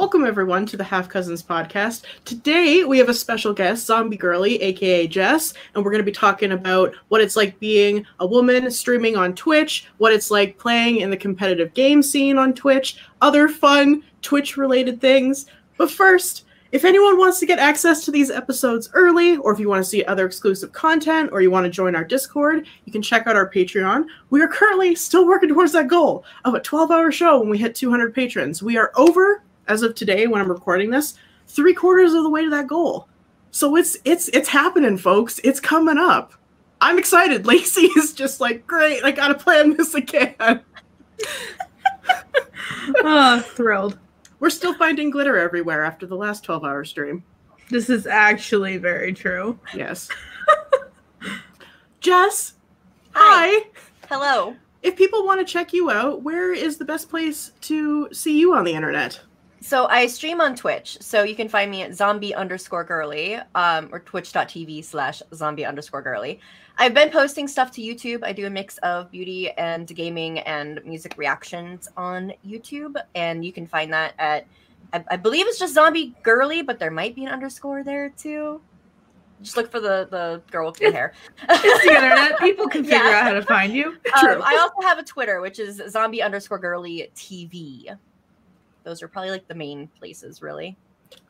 Welcome, everyone, to the Half Cousins podcast. Today, we have a special guest, Zombie Girlie, aka Jess, and we're going to be talking about what it's like being a woman streaming on Twitch, what it's like playing in the competitive game scene on Twitch, other fun Twitch related things. But first, if anyone wants to get access to these episodes early, or if you want to see other exclusive content, or you want to join our Discord, you can check out our Patreon. We are currently still working towards that goal of a 12 hour show when we hit 200 patrons. We are over, as of today, when I'm recording this, three quarters of the way to that goal. So it's it's it's happening, folks. It's coming up. I'm excited. Lacie is just like, great, I gotta plan this again. oh, thrilled. We're still finding glitter everywhere after the last 12 hour stream. This is actually very true. Yes. Jess, hi. Hi. Hello. If people want to check you out, where is the best place to see you on the internet? So I stream on Twitch. So you can find me at zombie underscore girlie um, or twitch.tv slash zombie underscore girlie. I've been posting stuff to YouTube. I do a mix of beauty and gaming and music reactions on YouTube. And you can find that at, I, I believe it's just zombie girlie, but there might be an underscore there too. Just look for the, the girl with the hair. It's the internet. People can figure Yeah. out how to find you. True. Um, I also have a Twitter, which is zombie underscore girlie TV. Those are probably like the main places, really.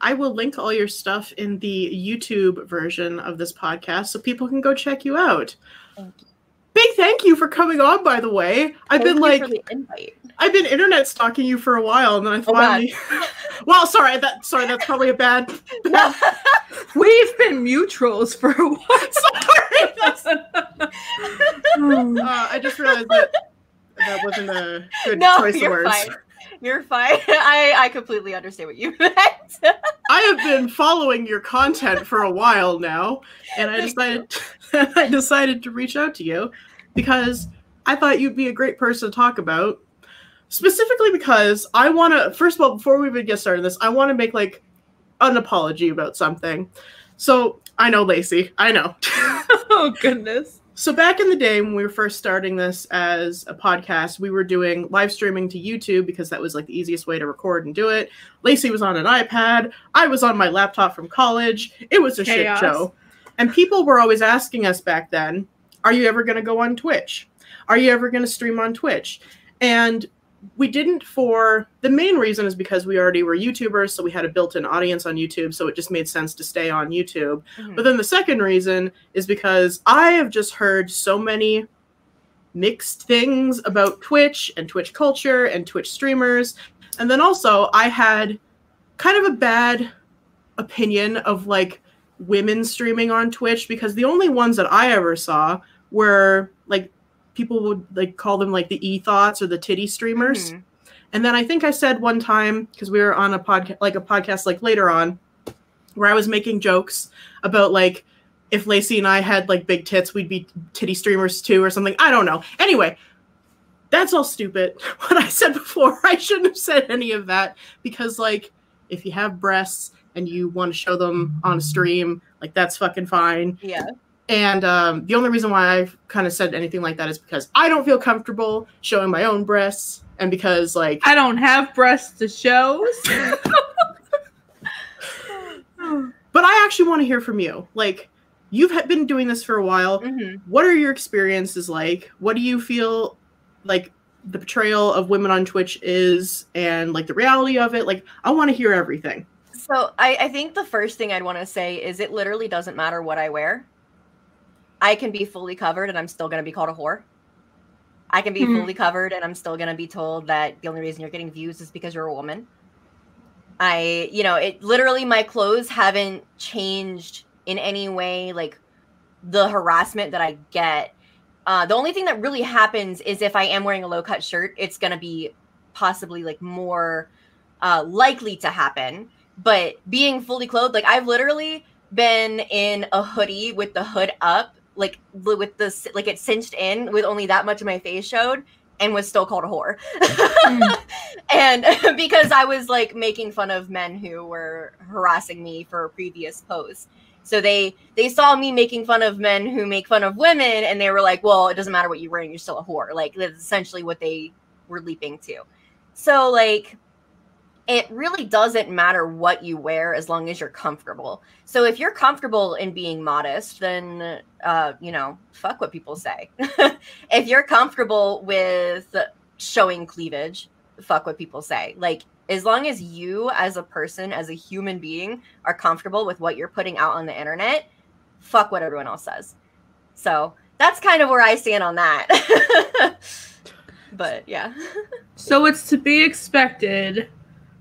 I will link all your stuff in the YouTube version of this podcast so people can go check you out. Thank you. Big thank you for coming on, by the way. I've Thank been like, for the invite. I've been internet stalking you for a while, and then I Oh, finally. well, sorry, that sorry, that's probably a bad. No. We've been mutuals for a while. sorry, that's, uh, I just realized that that wasn't a good no, choice of words. fine. You're fine. I, I completely understand what you meant. I have been following your content for a while now, and I decided I decided to reach out to you because I thought you'd be a great person to talk about. Specifically because I want to first of all before we even get started on this, I want to make like an apology about something. So, I know Lacie, I know. oh goodness. So back in the day when we were first starting this as a podcast, we were doing live streaming to YouTube because that was like the easiest way to record and do it. Lacie was on an iPad, I was on my laptop from college. It was a Chaos. shit show. And people were always asking us back then, are you ever going to go on Twitch? Are you ever going to stream on Twitch? And we didn't for the main reason is because we already were YouTubers, so we had a built-in audience on YouTube, so it just made sense to stay on YouTube. Mm-hmm. But then the second reason is because I have just heard so many mixed things about Twitch and Twitch culture and Twitch streamers. And then also, I had kind of a bad opinion of like women streaming on Twitch because the only ones that I ever saw were like people would like call them like the e thots or the titty streamers. Mhm. And then I think I said one time because we were on a podcast, like a podcast, like later on, where I was making jokes about like if Lacie and I had like big tits, we'd be titty streamers too, or something. I don't know. Anyway, that's all stupid. What I said before, I shouldn't have said any of that because like if you have breasts and you want to show them on a stream, like that's fucking fine. Yeah. And um, the only reason why I've kind of said anything like that is because I don't feel comfortable showing my own breasts, and because like I don't have breasts to show. so- But I actually want to hear from you. Like, you've been doing this for a while. Mhm. What are your experiences like? What do you feel like the portrayal of women on Twitch is, and like the reality of it? Like, I want to hear everything. So I, I think the first thing I'd want to say is it literally doesn't matter what I wear. I can be fully covered and I'm still going to be called a whore. I can be Mhm. fully covered and I'm still going to be told that the only reason you're getting views is because you're a woman. I, you know, it literally my clothes haven't changed in any way. Like the harassment that I get. Uh, the only thing that really happens is if I am wearing a low cut shirt, it's going to be possibly like more uh, likely to happen. But being fully clothed, like I've literally been in a hoodie with the hood up, like with this, like it cinched in with only that much of my face showed, and was still called a whore. and because I was like making fun of men who were harassing me for previous post. So they they saw me making fun of men who make fun of women, and they were like, "Well, it doesn't matter what you're wearing; you're still a whore." Like that's essentially what they were leaping to. So like, it really doesn't matter what you wear as long as you're comfortable. So if you're comfortable in being modest, then uh, you know, fuck what people say. if you're comfortable with showing cleavage, fuck what people say. Like as long as you as a person, as a human being, are comfortable with what you're putting out on the internet, fuck what everyone else says. So that's kind of where I stand on that. but yeah. so it's to be expected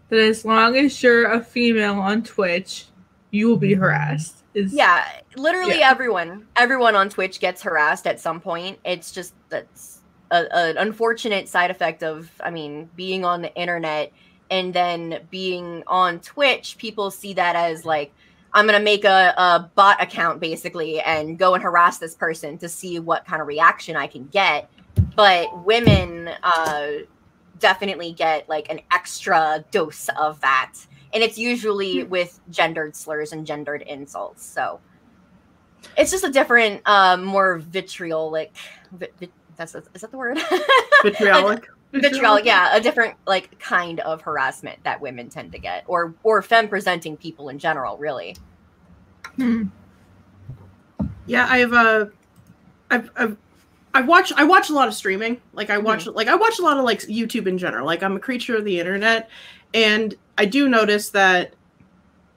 that as long as you're a female on Twitch, you will be harassed. Is yeah, literally yeah. everyone, everyone on Twitch gets harassed at some point. It's just that's an unfortunate side effect of, I mean, being on the internet and then being on Twitch. People see that as like, I'm gonna make a, a bot account basically and go and harass this person to see what kind of reaction I can get. But women, uh, definitely get like an extra dose of that. And it's usually hmm. with gendered slurs and gendered insults. So it's just a different, um, more vitriolic. Vi- vi- that's a, is that the word? Vitriolic. vitriolic, yeah, a different like kind of harassment that women tend to get, or or femme presenting people in general, really. Hmm. Yeah, I've uh, I've, I've I watch I watch a lot of streaming. Like I watch mm-hmm. like I watch a lot of like YouTube in general. Like I'm a creature of the internet and I do notice that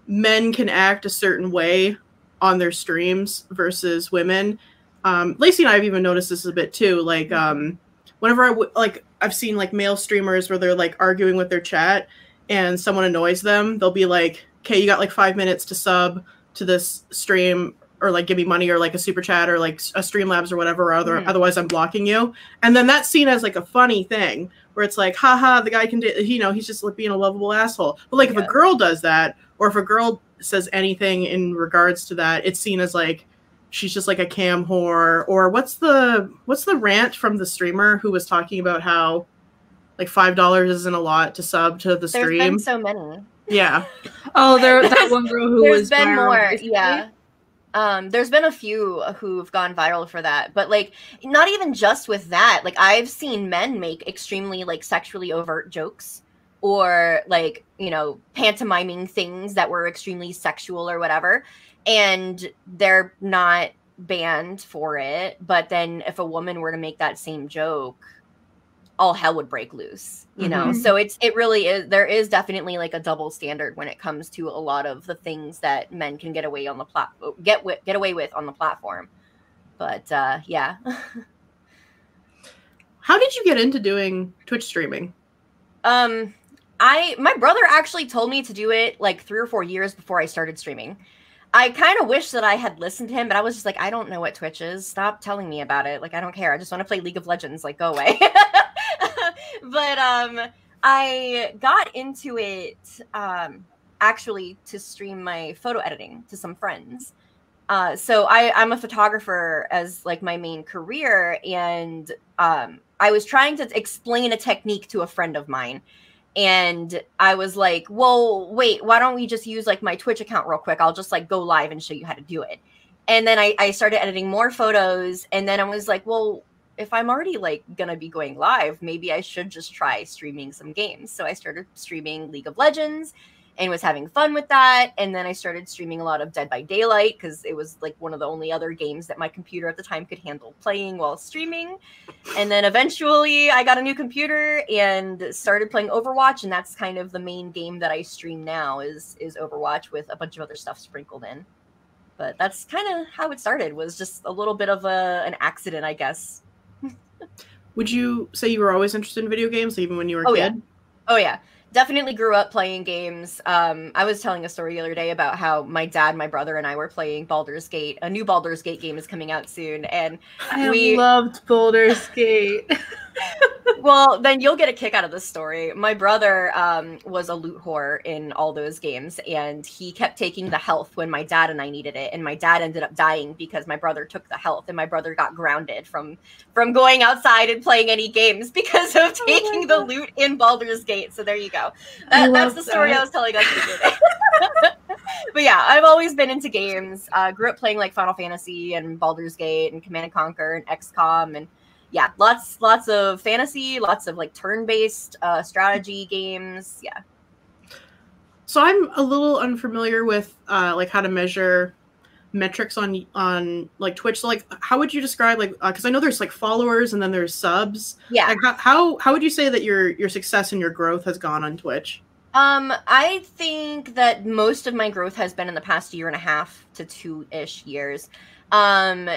men can act a certain way on their streams versus women. Um Lacie and I have even noticed this a bit too. Like mm-hmm. um whenever I w- like I've seen like male streamers where they're like arguing with their chat and someone annoys them, they'll be like, "Okay, you got like 5 minutes to sub to this stream or like give me money or like a super chat or like a Streamlabs or whatever. Or other, mm. Otherwise, I'm blocking you. And then that's seen as like a funny thing where it's like, haha, the guy can do, you know, he's just like being a lovable asshole. But like yeah. if a girl does that, or if a girl says anything in regards to that, it's seen as like she's just like a cam whore. Or what's the what's the rant from the streamer who was talking about how like five dollars isn't a lot to sub to the There's stream. Been so many. Yeah. oh, there that one girl who There's was been more. Yeah. Um, there's been a few who've gone viral for that, but like not even just with that. Like I've seen men make extremely like sexually overt jokes or like, you know, pantomiming things that were extremely sexual or whatever, and they're not banned for it. But then if a woman were to make that same joke, all hell would break loose you know mm-hmm. so it's it really is there is definitely like a double standard when it comes to a lot of the things that men can get away on the plat get with get away with on the platform but uh yeah how did you get into doing twitch streaming um i my brother actually told me to do it like three or four years before i started streaming I kind of wish that I had listened to him, but I was just like, I don't know what Twitch is. Stop telling me about it. Like, I don't care. I just want to play League of Legends. Like, go away. but um, I got into it um, actually to stream my photo editing to some friends. Uh, so I, I'm a photographer as like my main career, and um, I was trying to explain a technique to a friend of mine, and I was like, "Well, wait, why don't we just use like my Twitch account real quick? I'll just like go live and show you how to do it." And then I, I started editing more photos, and then I was like, "Well, if I'm already like gonna be going live, maybe I should just try streaming some games. So I started streaming League of Legends and was having fun with that. And then I started streaming a lot of Dead by Daylight because it was like one of the only other games that my computer at the time could handle playing while streaming. And then eventually I got a new computer and started playing Overwatch, and that's kind of the main game that I stream now is is Overwatch with a bunch of other stuff sprinkled in. But that's kind of how it started. Was just a little bit of a an accident, I guess. Would you say you were always interested in video games, even when you were a oh, kid? Yeah. Oh yeah, definitely grew up playing games. Um, I was telling a story the other day about how my dad, my brother, and I were playing Baldur's Gate. A new Baldur's Gate game is coming out soon, and I we loved Baldur's Gate. well, then you'll get a kick out of this story. My brother um, was a loot whore in all those games, and he kept taking the health when my dad and I needed it. And my dad ended up dying because my brother took the health, and my brother got grounded from from going outside and playing any games because of oh taking oh the loot in Baldur's Gate. So there you go. That, that's the story that. I was telling us but yeah, I've always been into games. Uh, grew up playing like Final Fantasy and Baldur's Gate and Command and Conquer and XCOM and yeah, lots lots of fantasy, lots of like turn-based uh, strategy games. Yeah. So I'm a little unfamiliar with uh, like how to measure metrics on on like Twitch. So like, how would you describe like because uh, I know there's like followers and then there's subs. Yeah. Like, how, how how would you say that your your success and your growth has gone on Twitch? Um, I think that most of my growth has been in the past year and a half to two ish years. Um,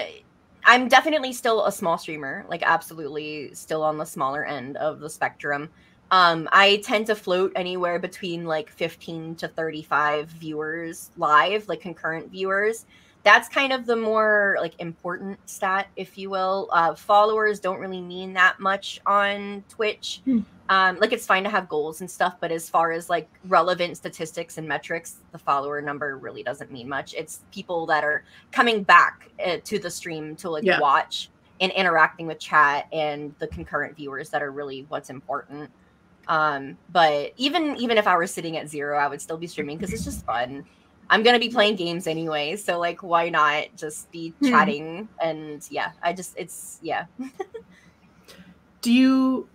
I'm definitely still a small streamer, like absolutely still on the smaller end of the spectrum. Um, I tend to float anywhere between like 15 to 35 viewers live, like concurrent viewers. That's kind of the more like important stat, if you will. Uh, followers don't really mean that much on Twitch. Hmm um, like it's fine to have goals and stuff, but as far as like relevant statistics and metrics, the follower number really doesn't mean much. It's people that are coming back uh, to the stream to like yeah. watch and interacting with chat and the concurrent viewers that are really what's important. Um, but even even if I were sitting at zero, I would still be streaming because it's just fun. I'm gonna be playing games anyway, so like why not just be hmm. chatting and yeah, I just it's yeah. Do you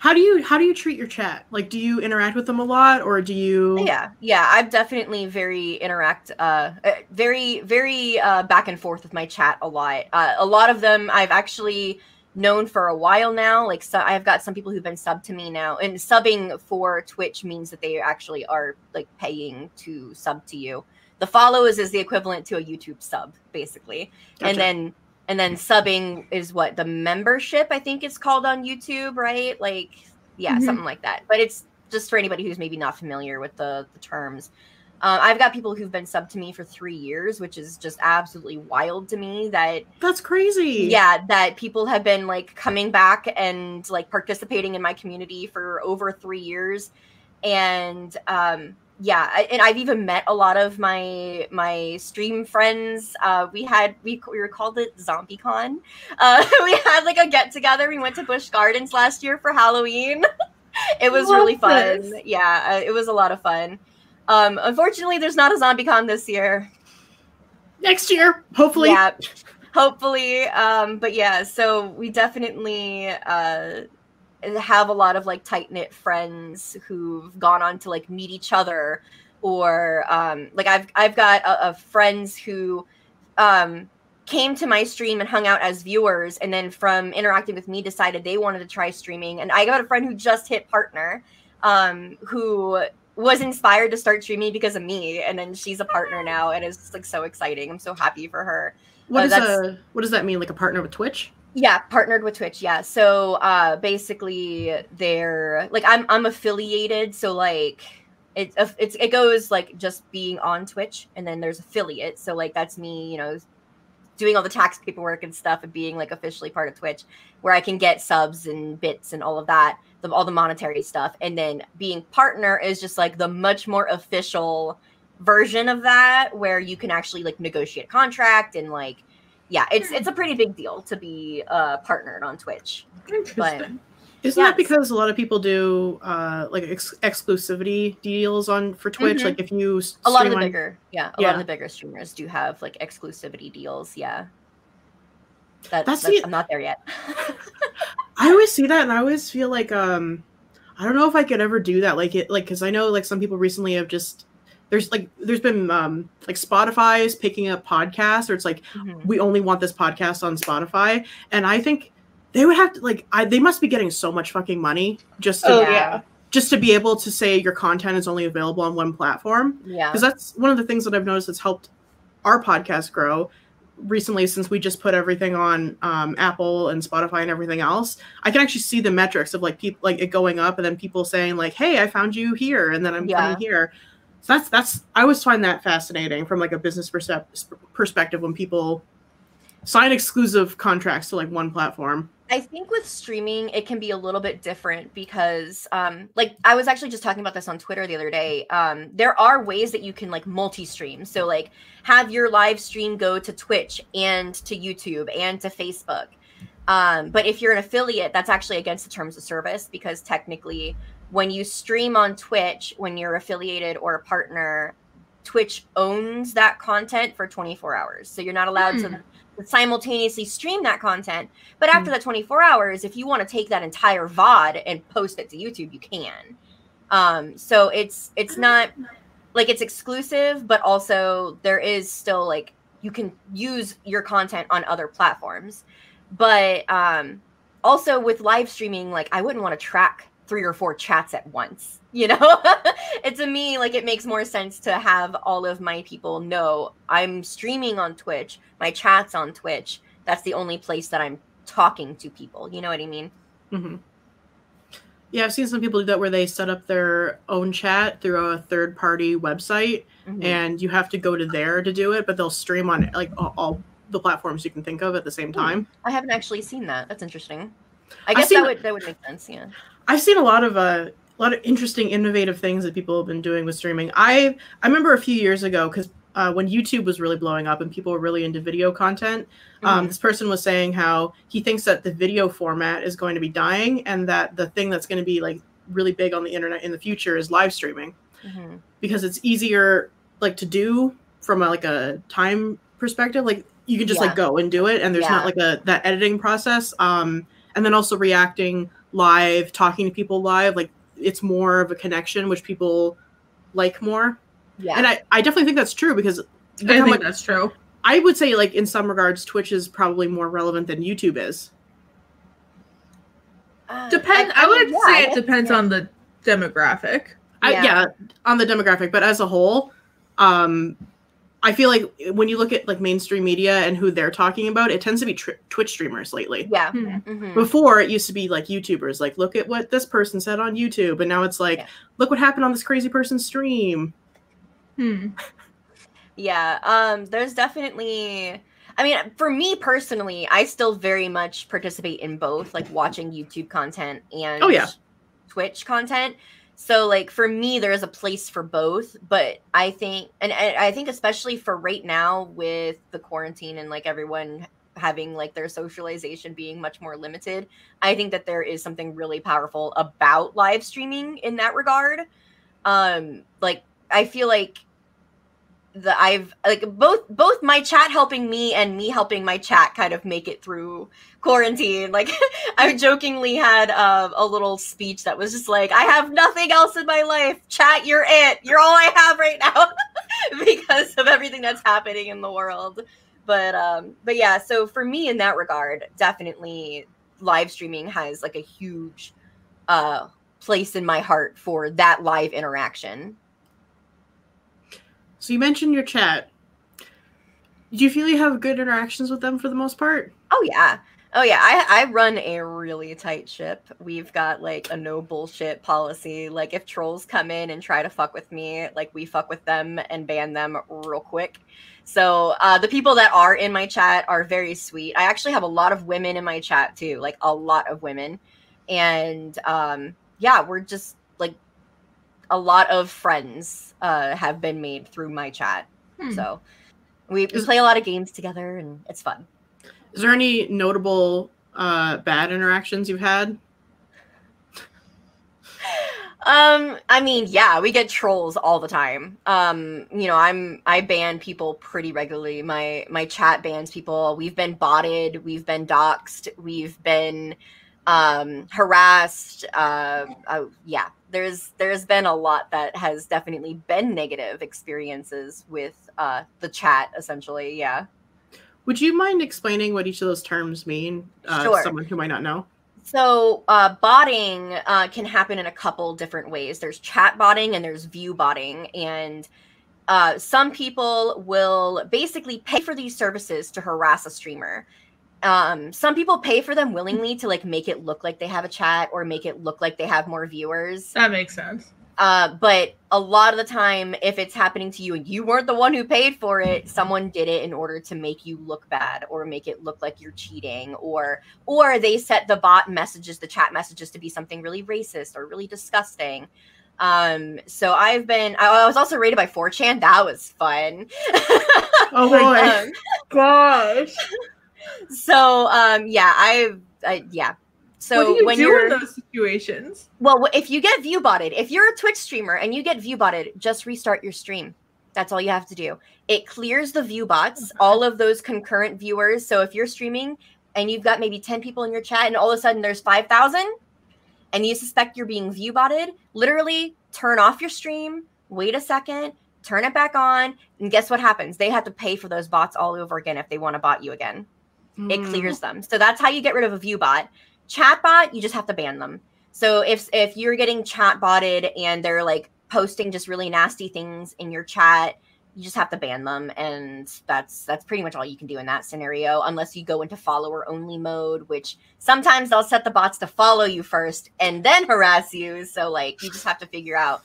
how do you how do you treat your chat? Like do you interact with them a lot or do you yeah yeah i'm definitely very interact uh, uh very very uh back and forth with my chat a lot. Uh, a lot of them i've actually known for a while now like so i've got some people who've been sub to me now and subbing for twitch means that they actually are like paying to sub to you. The follows is the equivalent to a youtube sub basically. Gotcha. and then and then subbing is what the membership i think it's called on youtube right? Like yeah mm-hmm. something like that. But it's just for anybody who's maybe not familiar with the, the terms. Uh, i've got people who've been sub to me for three years which is just absolutely wild to me that that's crazy. Yeah that people have been like coming back and like participating in my community for over three years. And um yeah and i've even met a lot of my my stream friends. Uh we had we, we were called it ZombieCon. Uh we had like a get together. We went to Busch Gardens last year for halloween. It was really fun. this. yeah uh, it was a lot of fun. Um unfortunately there's not a ZombieCon this year. Next year hopefully. Yeah hopefully. Um but yeah so we definitely uh have a lot of like tight knit friends who've gone on to like meet each other or um like I've I've got a, a friends who um came to my stream and hung out as viewers and then from interacting with me decided they wanted to try streaming and I got a friend who just hit partner um who was inspired to start streaming because of me and then she's a partner now and it's like so exciting. I'm so happy for her. What uh, is a what does that mean like a partner with Twitch? Yeah, partnered with Twitch. Yeah. So uh basically they're like I'm I'm affiliated, so like it it's it goes like just being on Twitch and then there's affiliate. So like that's me, you know, doing all the tax paperwork and stuff and being like officially part of Twitch where I can get subs and bits and all of that, the, all the monetary stuff. And then being partner is just like the much more official version of that where you can actually like negotiate a contract and like yeah, it's it's a pretty big deal to be uh, partnered on Twitch. Interesting. But, Isn't that because a lot of people do uh, like ex- exclusivity deals on for Twitch? Mm-hmm. Like if you a lot of the on... bigger, yeah, a yeah. lot of the bigger streamers do have like exclusivity deals. Yeah, that, that's, that's the... I'm not there yet. I always see that, and I always feel like um, I don't know if I could ever do that. Like it, like because I know like some people recently have just there's like there's been um like Spotify is picking up podcasts or it's like mm-hmm. we only want this podcast on Spotify and I think they would have to like I they must be getting so much fucking money just to, oh, yeah. just to be able to say your content is only available on one platform. Yeah. Because that's one of the things that I've noticed that's helped our podcast grow recently since we just put everything on um, Apple and Spotify and everything else. I can actually see the metrics of like people like it going up and then people saying like, "Hey, I found you here," and then I'm yeah. coming here. That's that's I always find that fascinating from like a business perspective when people sign exclusive contracts to like one platform. I think with streaming, it can be a little bit different because, um, like, I was actually just talking about this on Twitter the other day. Um, there are ways that you can like multi-stream. So, like, have your live stream go to Twitch and to YouTube and to Facebook. Um, but if you're an affiliate, that's actually against the terms of service because technically, when you stream on Twitch, when you're affiliated or a partner, Twitch owns that content for 24 hours. So you're not allowed mm. to hmm. simultaneously stream that content. But after mm. that 24 hours, if you want to take that entire VOD and post it to YouTube, you can. Um, so it's it's not like it's exclusive, but also there is still like you can use your content on other platforms. But um, also with live streaming, like I wouldn't want to track three or four chats at once. You know, it to me like it makes more sense to have all of my people know I'm streaming on Twitch, my chats on Twitch. That's the only place that I'm talking to people. You know what I mean? Mm-hmm. Yeah, I've seen some people do that where they set up their own chat through a third party website Mhm. and you have to go to there to do it, but they'll stream on like all, all the platforms you can think of at the same time. I haven't actually seen that. That's interesting. I guess seen that would that would make sense. Yeah. I've seen a lot of uh, a lot of interesting, innovative things that people have been doing with streaming. I I remember a few years ago because uh, when YouTube was really blowing up and people were really into video content, um, Mhm. this person was saying how he thinks that the video format is going to be dying and that the thing that's going to be like really big on the internet in the future is live streaming Mhm. because it's easier like to do from a, like a time perspective like you can just Yeah. like go and do it and there's Yeah. not like a that editing process um and then also reacting live talking to people live like it's more of a connection which people like more Yeah. and i i definitely think that's true because I think much- that's true. i would say like in some regards twitch is probably more relevant than youtube is Uh, Depend. I, would yeah, say it depends yeah. on the demographic. I, Yeah. yeah on the demographic but as a whole um i feel like when you look at like mainstream media and who they're talking about it tends to be tr- twitch streamers lately Yeah. Hmm. Mhm. before it used to be like youtubers like look at what this person said on youtube and now it's like Yeah. look what happened on this crazy person's stream Hmm. Yeah, um, there's definitely. I mean, for me personally, I still very much participate in both, like watching YouTube content and Oh, yeah. Twitch content. So, like for me, there is a place for both. But I think, and I think especially for right now with the quarantine and like everyone having like their socialization being much more limited, I think that there is something really powerful about live streaming in that regard. Um, like I feel like the I've like both both my chat helping me and me helping my chat kind of make it through quarantine. Like I jokingly had uh, a little speech that was just like, "I have nothing else in my life. Chat, you're it. You're all I have right now because of everything that's happening in the world." But um, but yeah. So for me, in that regard, definitely live streaming has like a huge uh place in my heart for that live interaction. So you mentioned your chat do you feel you have good interactions with them for the most part Oh yeah. Oh yeah. I I run a really tight ship. We've got like a no bullshit policy. Like if trolls come in and try to fuck with me, like we fuck with them and ban them real quick. So uh, the people that are in my chat are very sweet. I actually have a lot of women in my chat too, like a lot of women, and um, yeah, we're just a lot of friends uh, have been made through my chat. Hmm. So we, we play a lot of games together, and it's fun. is there any notable uh bad interactions you've had Um, I mean, yeah, we get trolls all the time. Um, you know, I'm I ban people pretty regularly. My my chat bans people. We've been botted, we've been doxxed, we've been um harassed. Uh, uh yeah, there's there's been a lot that has definitely been negative experiences with uh the chat essentially. Yeah. would you mind explaining what each of those terms mean uh, Sure. someone who might not know So, uh, botting uh, can happen in a couple different ways. There's chat botting and there's view botting. And uh, some people will basically pay for these services to harass a streamer. Um, some people pay for them willingly to like make it look like they have a chat or make it look like they have more viewers. That makes sense. Uh, but a lot of the time, if it's happening to you and you weren't the one who paid for it, someone did it in order to make you look bad or make it look like you're cheating, or or they set the bot messages, the chat messages, to be something really racist or really disgusting. Um, so I've been. I, was also rated by 4chan. That was fun. oh boy Um, Gosh. so um, yeah, I've uh, yeah. So you when do you're in those situations? Well, if you get view botted, if you're a Twitch streamer and you get view botted, just restart your stream. That's all you have to do. It clears the view bots, all of those concurrent viewers. So if you're streaming and you've got maybe 10 people in your chat and all of a sudden there's 5,000, and you suspect you're being view botted, literally turn off your stream, wait a second, turn it back on, and guess what happens? They have to pay for those bots all over again if they want to bot you again. It Mm. clears them. So that's how you get rid of a view bot. Chat bot, you just have to ban them. So if if you're getting chat botted and they're like posting just really nasty things in your chat, you just have to ban them and that's that's pretty much all you can do in that scenario unless you go into follower only mode which sometimes they'll set the bots to follow you first and then harass you so like you just have to figure out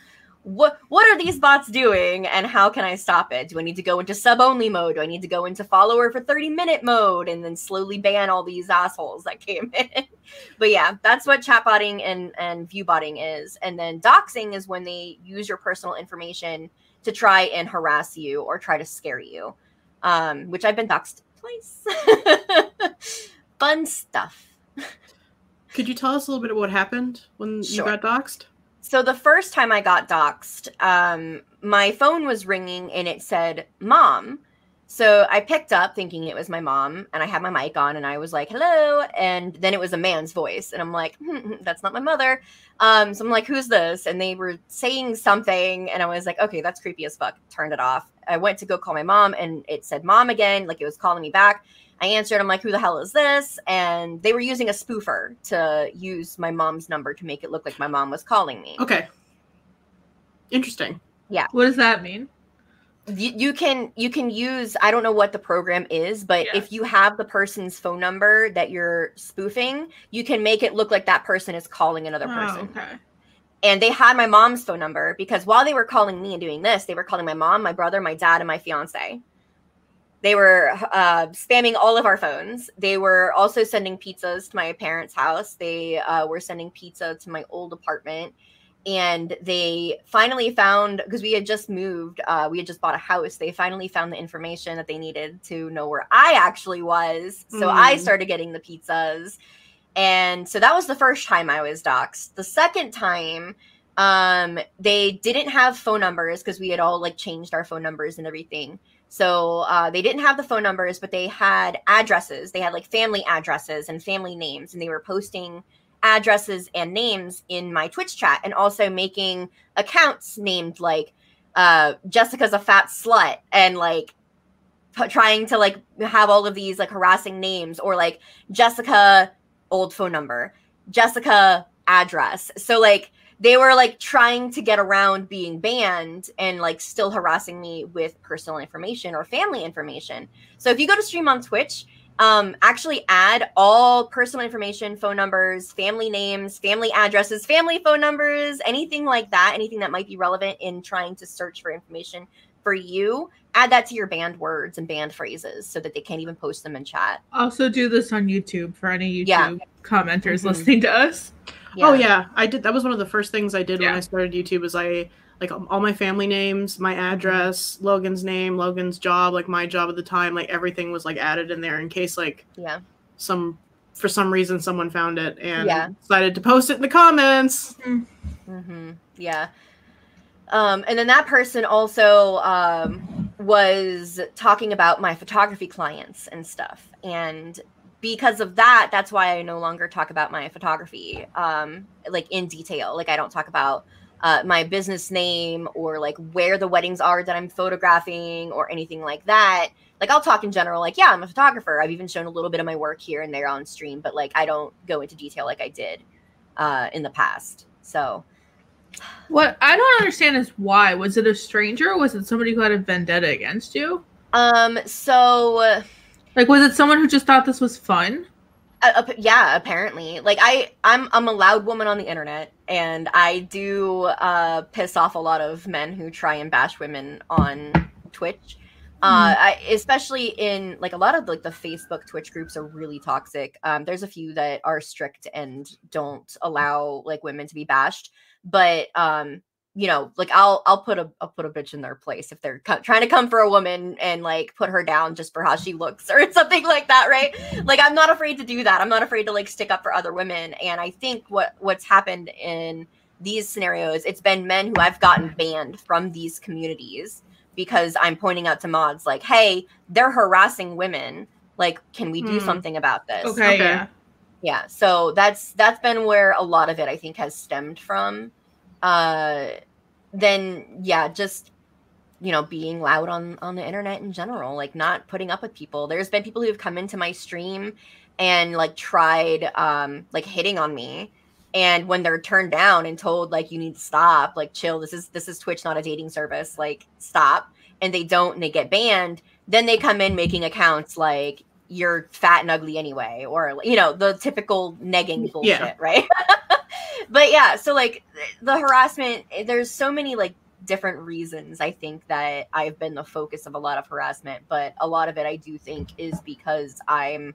what what are these bots doing and how can i stop it do i need to go into sub only mode do i need to go into follower for 30 minute mode and then slowly ban all these assholes that came in but yeah that's what chatbotting and and viewbotting is and then doxing is when they use your personal information to try and harass you or try to scare you, um, which I've been doxxed twice. Fun stuff. Could you tell us a little bit of what happened when Sure. you got doxxed? So the first time I got doxxed, um, my phone was ringing and it said "mom." So I picked up thinking it was my mom, and I had my mic on, and I was like, "Hello," and then it was a man's voice, and I'm like, "Hmm, "That's not my mother." Um, so I'm like, "Who's this?" And they were saying something, and I was like, "Okay, that's creepy as fuck." Turned it off. I went to go call my mom, and it said "mom" again, like it was calling me back. I answered. I'm like, "Who the hell is this?" And they were using a spoofer to use my mom's number to make it look like my mom was calling me. Okay. Interesting. Yeah. What does that mean? you, you can you can use i don't know what the program is but Yeah. if you have the person's phone number that you're spoofing you can make it look like that person is calling another Oh, person okay. and they had my mom's phone number because while they were calling me and doing this they were calling my mom my brother my dad and my fiance they were uh, spamming all of our phones. They were also sending pizzas to my parents house. They uh, were sending pizza to my old apartment. And they finally found because we had just moved uh, we had just bought a house. They finally found the information that they needed to know where i actually was. So i Mm. started getting the pizzas. And so that was the first time i was doxxed. The second time um they didn't have phone numbers because we had all like changed our phone numbers and everything so uh, they didn't have the phone numbers but they had addresses. They had like family addresses and family names and they were posting addresses and names in my twitch chat and also making accounts named like uh jessica's a fat slut and like p- trying to like have all of these like harassing names or like jessica old phone number jessica address. So like they were like trying to get around being banned and like still harassing me with personal information or family information so if you go to stream on twitch um actually add all personal information phone numbers family names family addresses family phone numbers anything like that anything that might be relevant in trying to search for information for you add that to your banned words and banned phrases so that they can't even post them in chat Also, do this on YouTube for any YouTube Yeah. commenters Mhm. listening to us. Oh yeah, I did. That was one of the first things I did when I started YouTube. Was I like all my family names, my address, Logan's name, Logan's job, like my job at the time, like everything was like added in there in case like yeah some for some reason someone found it and Yeah. decided to post it in the comments. hmm Yeah. Um, and then that person also um, was talking about my photography clients and stuff. And because of that, that's why I no longer talk about my photography um, like in detail. Like I don't talk about uh, my business name or like where the weddings are that I'm photographing or anything like that. Like I'll talk in general, like, yeah, I'm a photographer. I've even shown a little bit of my work here and there on stream, but like I don't go into detail like I did uh, in the past. So What I don't understand is why. Was it a stranger or was it somebody who had a vendetta against you? Um. So, uh, Like, was it someone who just thought this was fun? uh, yeah. Apparently, like I, I'm, I'm a loud woman on the internet, and I do uh piss off a lot of men who try and bash women on Twitch. Uh, I, especially in like a lot of like the Facebook Twitch groups are really toxic. Um, there's a few that are strict and don't allow like women to be bashed, but um, you know, like I'll I'll put a I'll put a bitch in their place if they're co- trying to come for a woman and like put her down just for how she looks or something like that, right? Like I'm not afraid to do that. I'm not afraid to like stick up for other women. And I think what what's happened in these scenarios, it's been men who I've gotten banned from these communities because I'm pointing out to mods like, hey, they're harassing women. Like, can we do Hmm. something about this? Okay, Okay. yeah. yeah so that's that's been where a lot of it i think has stemmed from uh then yeah just you know being loud on on the internet in general like not putting up with people. There's been people who have come into my stream and like tried um like hitting on me. And when they're turned down and told like you need to stop like chill. This is this is twitch not a dating service. Like stop. And they don't and they get banned then they come in making accounts like you're fat and ugly anyway or you know the typical negging bullshit Yeah. right but yeah so like the harassment eh, there's so many like different reasons i think that i've been the focus of a lot of harassment but a lot of it i do think is because i'm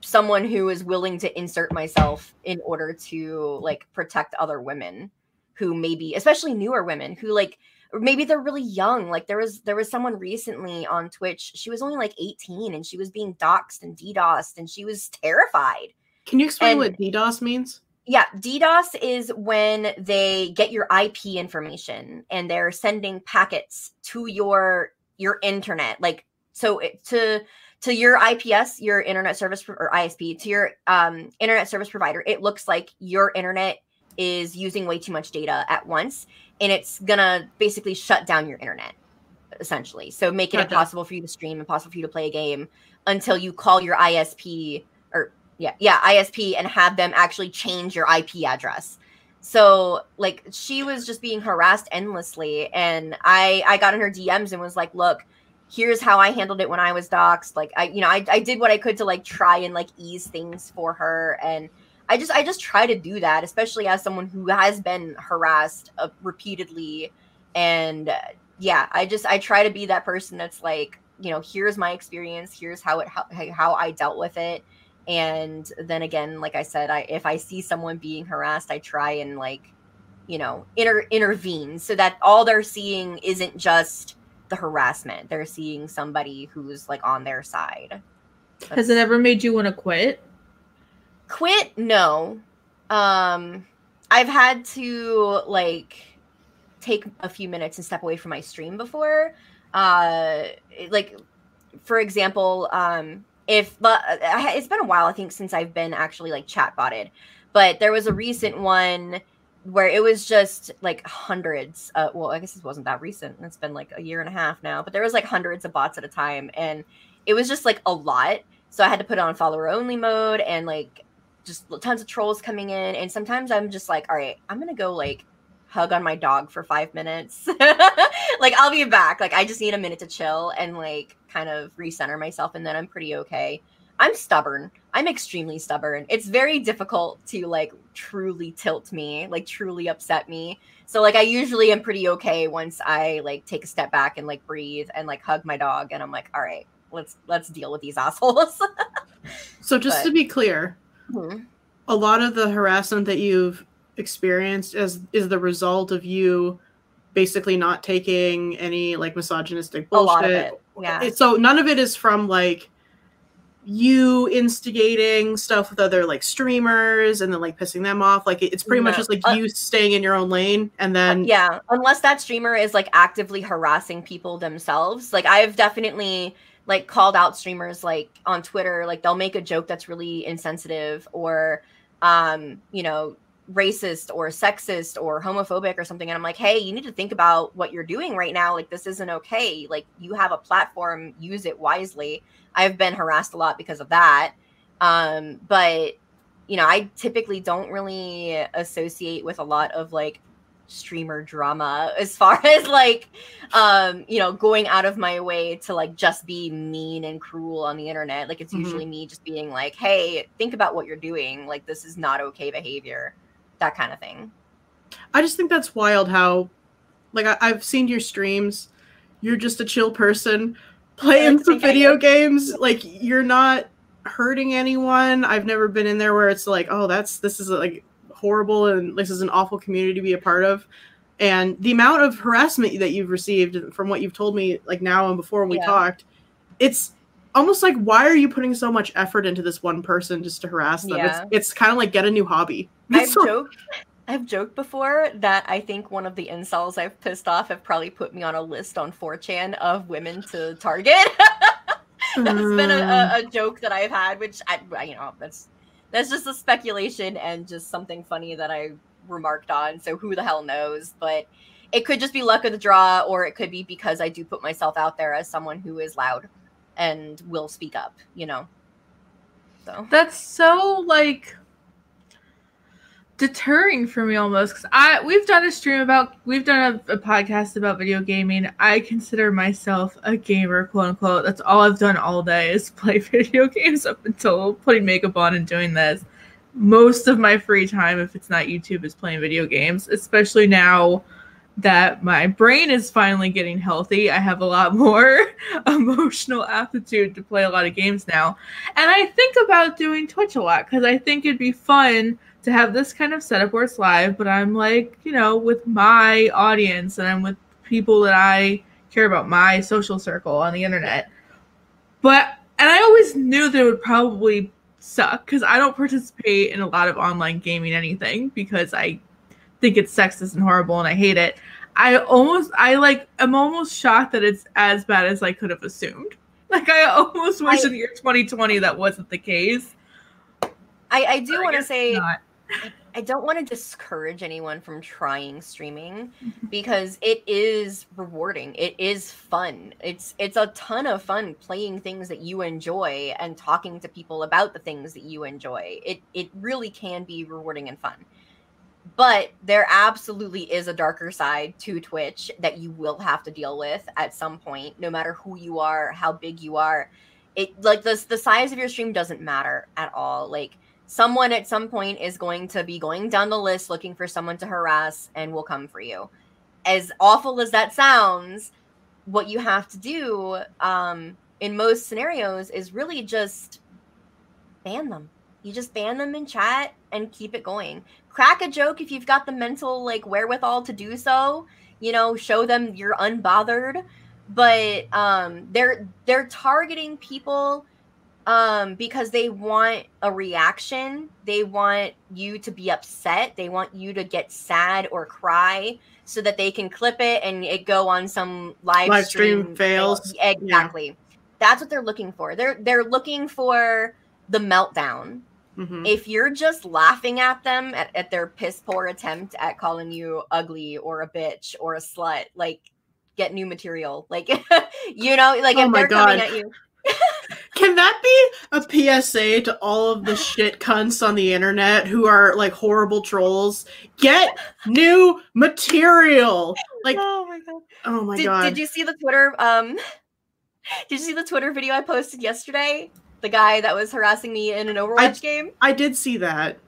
someone who is willing to insert myself in order to like protect other women who maybe especially newer women who like maybe they're really young like there was there was someone recently on twitch she was only like 18 and she was being doxxed and ddosed and she was terrified Can you explain And- what DDoS means? yeah, DDoS is when they get your IP information and they're sending packets to your your internet. Like so it, to to your IPS, your internet service or ISP, to your um, internet service provider, it looks like your internet is using way too much data at once, and it's gonna basically shut down your internet, essentially. So make it Gotcha. impossible for you to stream, impossible for you to play a game until you call your ISP or yeah, yeah, ISP and have them actually change your IP address. So like she was just being harassed endlessly and I I got in her DMs and was like, "Look, here's how I handled it when I was doxxed. Like I you know, I I did what I could to like try and like ease things for her and I just I just try to do that, especially as someone who has been harassed uh, repeatedly. And uh, yeah, I just I try to be that person that's like, you know, here's my experience, here's how it how, how I dealt with it. And then again like i said i if i see someone being harassed i try and like you know inter- intervene so that all they're seeing isn't just the harassment. They're seeing somebody who's like on their side. Has it ever made you want to quit? Quit? No. Um i've had to like take a few minutes and step away from my stream before. Uh like for example um if but uh, it's been a while i think since i've been actually like chat botted but there was a recent one where it was just like hundreds uh, well i guess it wasn't that recent. It's been like a year and a half now. But there was like hundreds of bots at a time and it was just like a lot. So i had to put it on follower only mode and like just tons of trolls coming in and sometimes i'm just like all right i'm gonna go like hug on my dog for five minutes. Like i'll be back. Like i just need a minute to chill and like kind of recenter myself and then i'm pretty okay. I'm stubborn. I'm extremely stubborn. It's very difficult to like truly tilt me like truly upset me. So like i usually am pretty okay once i like take a step back and like breathe and like hug my dog and i'm like all right let's let's deal with these assholes. So just But- to be clear, Mhm. a lot of the harassment that you've experienced is is the result of you basically not taking any like misogynistic a bullshit. lot of it yeah It- So none of it is from like you instigating stuff with other like streamers and then like pissing them off. Like it- it's pretty much just like Uh, you staying in your own lane and then yeah unless that streamer is like actively harassing people themselves like i've definitely like called out streamers like on twitter like they'll make a joke that's really insensitive or um you know racist or sexist or homophobic or something. And i'm like hey you need to think about what you're doing right now. Like this isn't okay. Like you have a platform. Use it wisely. I've been harassed a lot because of that. Um but you know i typically don't really associate with a lot of like streamer drama as far as like um you know going out of my way to like just be mean and cruel on the internet like it's Mhm. usually me just being like hey think about what you're doing like this is not okay behavior that kind of thing I just think that's wild how, like, I, I've seen your streams. You're just a chill person playing some video games. Like, you're not hurting anyone. I've never been in there where it's like, oh, that's this is like horrible and this is an awful community to be a part of. And the amount of harassment that you've received from what you've told me, like now and before when we Yeah. talked, it's almost like why are you putting so much effort into this one person just to harass them? Yeah. It's it's kind of like get a new hobby. I've So- joked I've joked before that I think one of the insults I've pissed off have probably put me on a list on 4chan of women to target. that's been a, Mm. a, joke that I've had, which I- you know, that's That's just a speculation and just something funny that I remarked on. So who the hell knows? But it could just be luck of the draw, or it could be because I do put myself out there as someone who is loud and will speak up, you know. So That's so like deterring for me almost because I we've done a stream about we've done a, a podcast about video gaming. I consider myself a gamer, quote unquote. That's all I've done all day is play video games up until putting makeup on and doing this. Most of my free time, if it's not YouTube, is playing video games, especially now that my brain is finally getting healthy. I have a lot more emotional aptitude to play a lot of games now. And I think about doing Twitch a lot because I think it'd be fun to have this kind of setup where it's live, but I'm like, you know, with my audience and I'm with people that I care about, my social circle on the internet. But, and I always knew that it would probably suck because I don't participate in a lot of online gaming anything because I think it's sexist and horrible and I hate it. I almost I like I'm almost shocked that it's as bad as I could have assumed. Like I almost wish I- in the year 2020 that wasn't the case. I, I do want to say not. I don't want to discourage anyone from trying streaming mm-hmm. because it is rewarding. It is fun. It's it's a ton of fun playing things that you enjoy and talking to people about the things that you enjoy. It it really can be rewarding and fun. But there absolutely is a darker side to Twitch that you will have to deal with at some point, no matter who you are, how big you are. It like the the size of your stream doesn't matter at all. Like someone at some point is going to be going down the list looking for someone to harass and will come for you. As awful as that sounds, what you have to do um, in most scenarios is really just ban them. You just ban them in chat and keep it going. Crack a joke if you've got the mental like wherewithal to do so. You know, show them you're unbothered. But um, they're they're targeting people um because they want a reaction. They want you to be upset. They want you to get sad or cry so that they can clip it and it go on some live, Live stream fails. exactly. That's what they're looking for. They're they're looking for the meltdown. Mhm. if you're just laughing at them at, at their piss poor attempt at calling you ugly or a bitch or a slut like get new material. Like you know like Oh if they're coming at you Can that be a PSA to all of the shit cunts on the internet who are like horrible trolls? Get new material. Like, oh my god oh my did, god. did you see the Twitter? Um, did you see the Twitter video I posted yesterday? The guy that was harassing me in an Overwatch game. I did see that.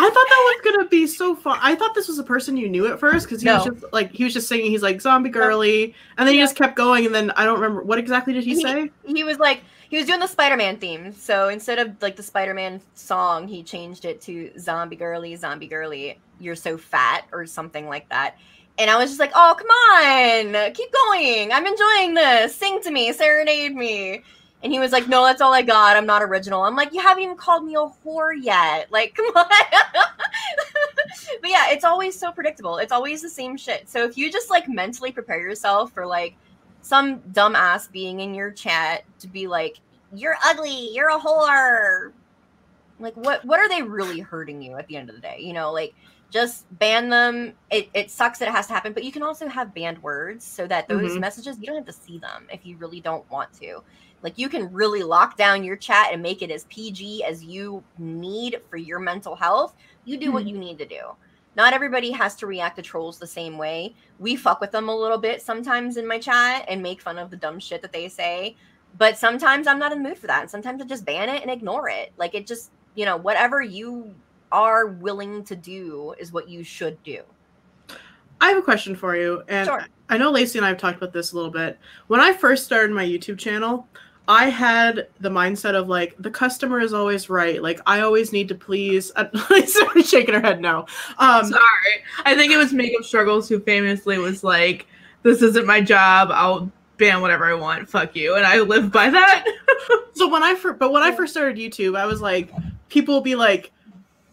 I thought that was gonna be so fun. I thought this was a person you knew at first because he was just like he was just singing. He's like Zombie Girlie, and then he Yeah. just kept going. And then I don't remember what exactly did he He- say. He was like, he was doing the Spider-Man theme. So instead of like the Spider-Man song, he changed it to "Zombie Girlie, Zombie Girlie, You're So Fat" or something like that. And I was just like, oh come on, keep going. I'm enjoying this. Sing to me, serenade me. And he was like, no, that's all I got. I'm not original. I'm like, you haven't even called me a whore yet. Like, come on. but yeah, it's always so predictable. It's always the same shit. So if you just like mentally prepare yourself for like some dumbass being in your chat to be like, you're ugly, you're a whore. Like what what are they really hurting you at the end of the day? You know, like just ban them. It, it sucks that it has to happen, but you can also have banned words so that those Mhm. messages you don't have to see them if you really don't want to. Like you can really lock down your chat and make it as PG as you need for your mental health. You do what mm-hmm. you need to do. Not everybody has to react to trolls the same way. We fuck with them a little bit sometimes in my chat and make fun of the dumb shit that they say. But sometimes I'm not in the mood for that. And sometimes I just ban it and ignore it. Like it just, you know, whatever you are willing to do is what you should do. I have a question for you, and Sure. I know Lacie and I have talked about this a little bit. When I first started my YouTube channel, I had the mindset of like the customer is always right. Like I always need to please. Lacie's shaking her head no. Um, Sorry. I think it was Makeup Struggles who famously was like, This isn't my job. I'll ban whatever I want. Fuck you. And I live by that. so when I first, but when I first started YouTube, I was like, people will be like,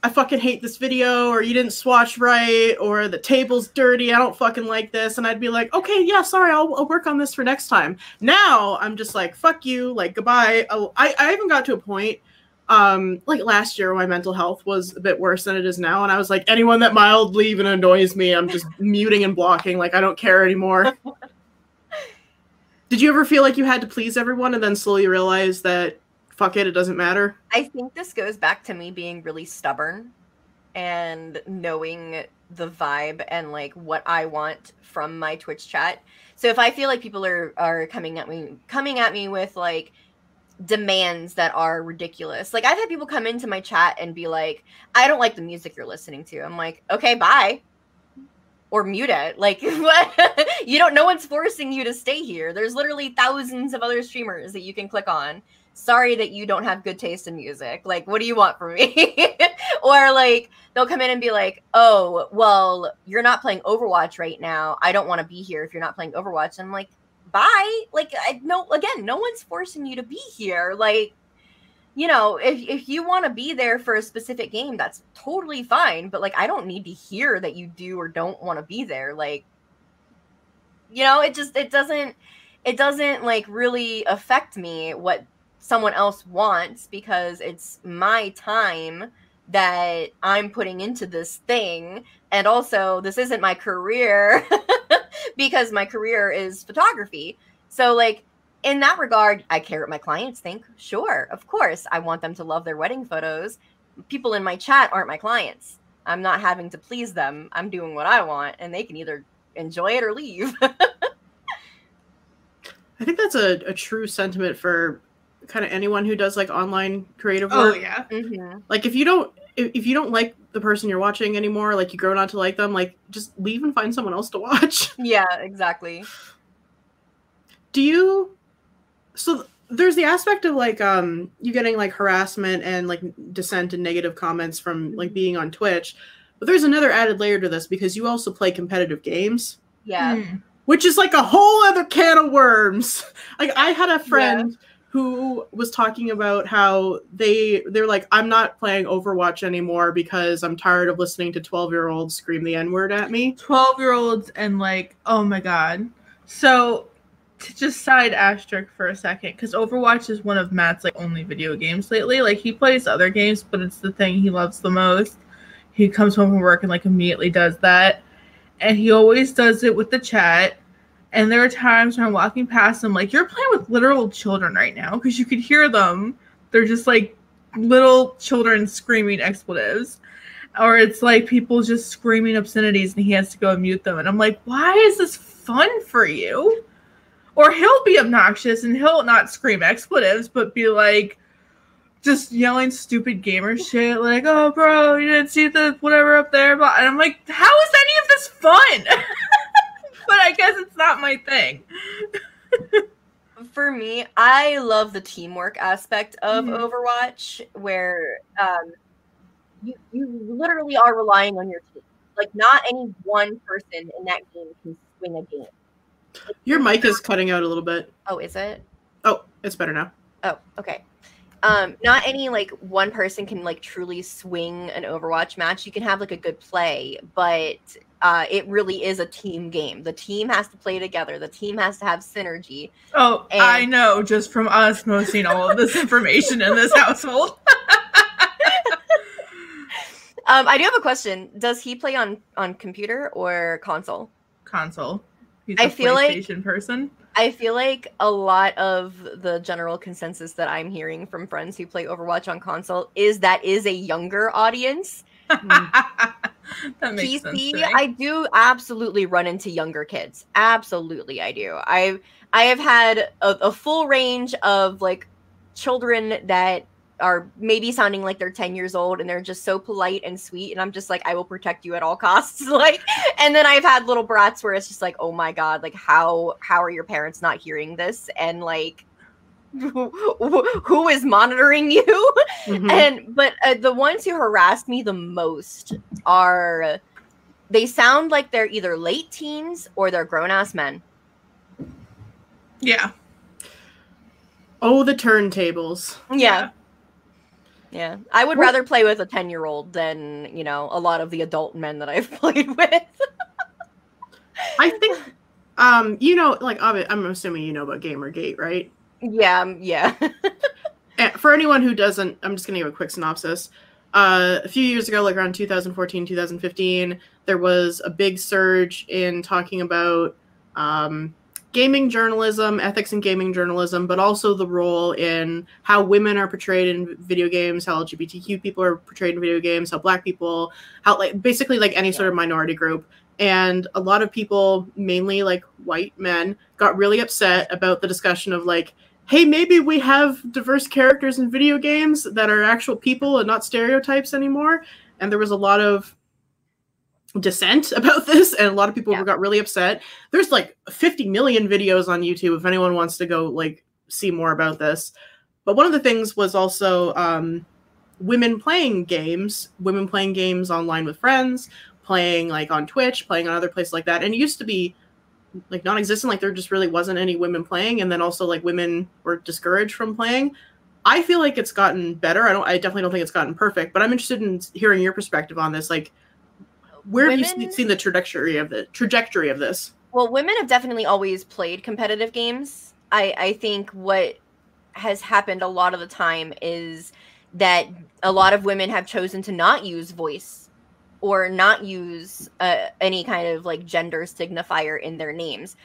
I fucking hate this video, or you didn't swatch right, or the table's dirty. I don't fucking like this, and I'd be like, okay, yeah, sorry, I'll, I'll work on this for next time. Now I'm just like, fuck you, like goodbye. Oh, I I even got to a point um like last year my mental health was a bit worse than it is now and i was like anyone that mildly even annoys me i'm just muting and blocking like i don't care anymore did you ever feel like you had to please everyone and then slowly realize that fuck it it doesn't matter I think this goes back to me being really stubborn and knowing the vibe and like what I want from my Twitch chat. So if I feel like people are are coming at me coming at me with like demands that are ridiculous. Like I've had people come into my chat and be like, "I don't like the music you're listening to." I'm like, "Okay, bye." Or mute it. Like what? you don't no one's forcing you to stay here. There's literally thousands of other streamers that you can click on sorry that you don't have good taste in music. Like, what do you want from me? or like they'll come in and be like, oh, well, you're not playing Overwatch right now. I don't want to be here if you're not playing Overwatch. And I'm like, bye. Like, I no again, no one's forcing you to be here. Like, you know, if if you want to be there for a specific game, that's totally fine. But like, I don't need to hear that you do or don't want to be there. Like, you know, it just it doesn't it doesn't like really affect me what someone else wants because it's my time that I'm putting into this thing. And also, this isn't my career because my career is photography. So, like, in that regard, I care what my clients think. Sure, of course, I want them to love their wedding photos. People in my chat aren't my clients. I'm not having to please them. I'm doing what I want, and they can either enjoy it or leave. i think that's a, a true sentiment for kind of anyone who does like online creative work. Oh work yeah. Mhm. like if you don't if, if you don't like the person you're watching anymore like you grow not to like them like just leave and find someone else to watch Yeah, exactly. do you so there's the aspect of like um you getting like harassment and like dissent and negative comments from like being on twitch but there's another added layer to this because you also play competitive games Yeah. Mm. which is like a whole other can of worms like i had a friend who was talking about how they they're like i'm not playing overwatch anymore because i'm tired of listening to 12 year olds scream the n-word at me. 12 year olds and like oh my god. So to just side asterisk for a second because overwatch is one of matt's like only video games lately. Like he plays other games but it's the thing he loves the most. He comes home from work and like immediately does that. And he always does it with the chat and there are times when i'm walking past them, like you're playing with literal children right now because you could hear them. They're just like little children screaming expletives. Or it's like people just screaming obscenities and he has to go and mute them. And i'm like why is this fun for you? Or he'll be obnoxious and he'll not scream expletives but be like just yelling stupid gamer shit like oh bro you didn't see the whatever up there and i'm like how is any of this fun but i guess it's not my thing For me, I love the teamwork aspect of Mhm. Overwatch, where um, you you literally are relying on your team. Like, not any one person in that game can win a game. your mic is cutting out a little bit Oh, is it? oh it's better now Oh, okay. Um, not any like one person can like truly swing an Overwatch match. You can have like a good play, but uh, it really is a team game. The team has to play together. The team has to have synergy. oh And- i know just from osmosing all of this information in this household Um, I do have a question. Does he play on on computer or console? console he's I a feel like- person I feel like a lot of the general consensus that I'm hearing from friends who play Overwatch on console is that is a younger audience. that makes. PC, me. I do absolutely run into younger kids. Absolutely, I do. I I have had a, a full range of like children that are maybe sounding like they're 10 years old and they're just so polite and sweet and I'm just like I will protect you at all costs. Like and then I've had little brats where it's just like oh my god like how how are your parents not hearing this? And like who, who is monitoring you? Mhm. and but uh, the ones who harassed me the most are they sound like they're either late teens or they're grown-ass men. Yeah. Oh the turntables. Yeah. Yeah i would rather play with a 10 year old than you know a lot of the adult men that i've played with. I think um you know like i'm assuming you know about gamergate right? Yeah um, yeah. Eh, for anyone who doesn't, I'm just going to give a quick synopsis. Uh, a few years ago, like around 2014, 2015, there was a big surge in talking about um, gaming journalism, ethics in gaming journalism, but also the role in how women are portrayed in video games, how LGBTQ people are portrayed in video games, how black people, how like basically like any sort of minority group. And a lot of people, mainly like white men, got really upset about the discussion of like, hey, maybe we have diverse characters in video games that are actual people and not stereotypes anymore. And there was a lot of dissent about this and a lot of people yeah. got really upset. There's like 50 million videos on youtube if anyone wants to go like see more about this. But one of the things was also um, women playing games women playing games online with friends playing like on twitch playing on other places like that. And it used to be like non-existent like there just really wasn't any women playing and then also like women were discouraged from playing. I feel like it's gotten better. I don't i definitely don't think it's gotten perfect but i'm interested in hearing your perspective on this. Like where women, have you seen the trajectory of the trajectory of this? Well, women have definitely always played competitive games. I I think what has happened a lot of the time is that a lot of women have chosen to not use voice or not use uh, any kind of like gender signifier in their names.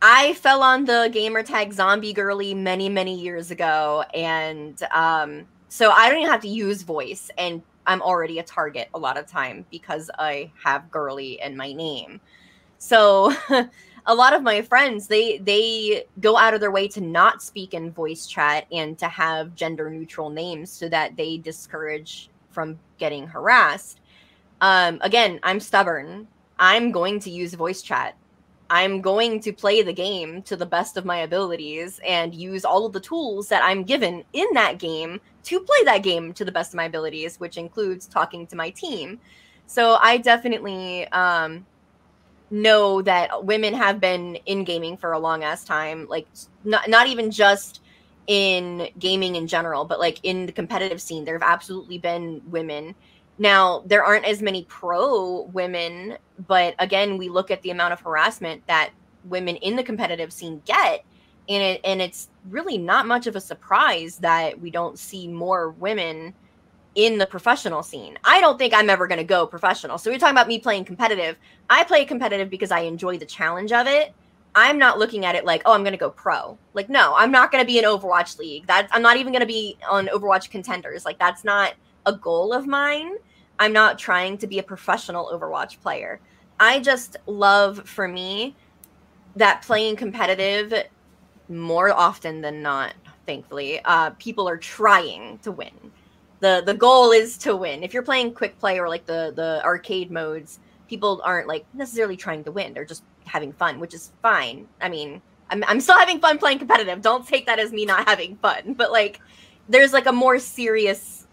I fell on the gamer tag Zombie Girlie many, many years ago. And um, so I don't even have to use voice. And I'm already a target a lot of time because I have girlie in my name. So a lot of my friends they they go out of their way to not speak in voice chat and to have gender neutral names so that they discourage from getting harassed. Um, again, I'm stubborn. I'm going to use voice chat. I'm going to play the game to the best of my abilities and use all of the tools that I'm given in that game to play that game to the best of my abilities, which includes talking to my team. So I definitely um, know that women have been in gaming for a long ass time, like not not even just in gaming in general, but like in the competitive scene, there have absolutely been women. Now, there aren't as many pro women, but again, we look at the amount of harassment that women in the competitive scene get and it and it's really not much of a surprise that we don't see more women in the professional scene. I don't think I'm ever going to go professional. So you're talking about me playing competitive. I play competitive because I enjoy the challenge of it. I'm not looking at it like, oh, I'm going to go pro. Like, no, I'm not going to be in Overwatch League. That I'm not even going to be on Overwatch contenders. Like, that's not a goal of mine. I'm not trying to be a professional Overwatch player. I just love for me that playing competitive more often than not, thankfully, uh, people are trying to win. the The goal is to win. If you're playing quick play or like the the arcade modes, people aren't like necessarily trying to win. They're just having fun, which is fine. I mean, I'm I'm still having fun playing competitive. Don't take that as me not having fun. But like, there's like a more serious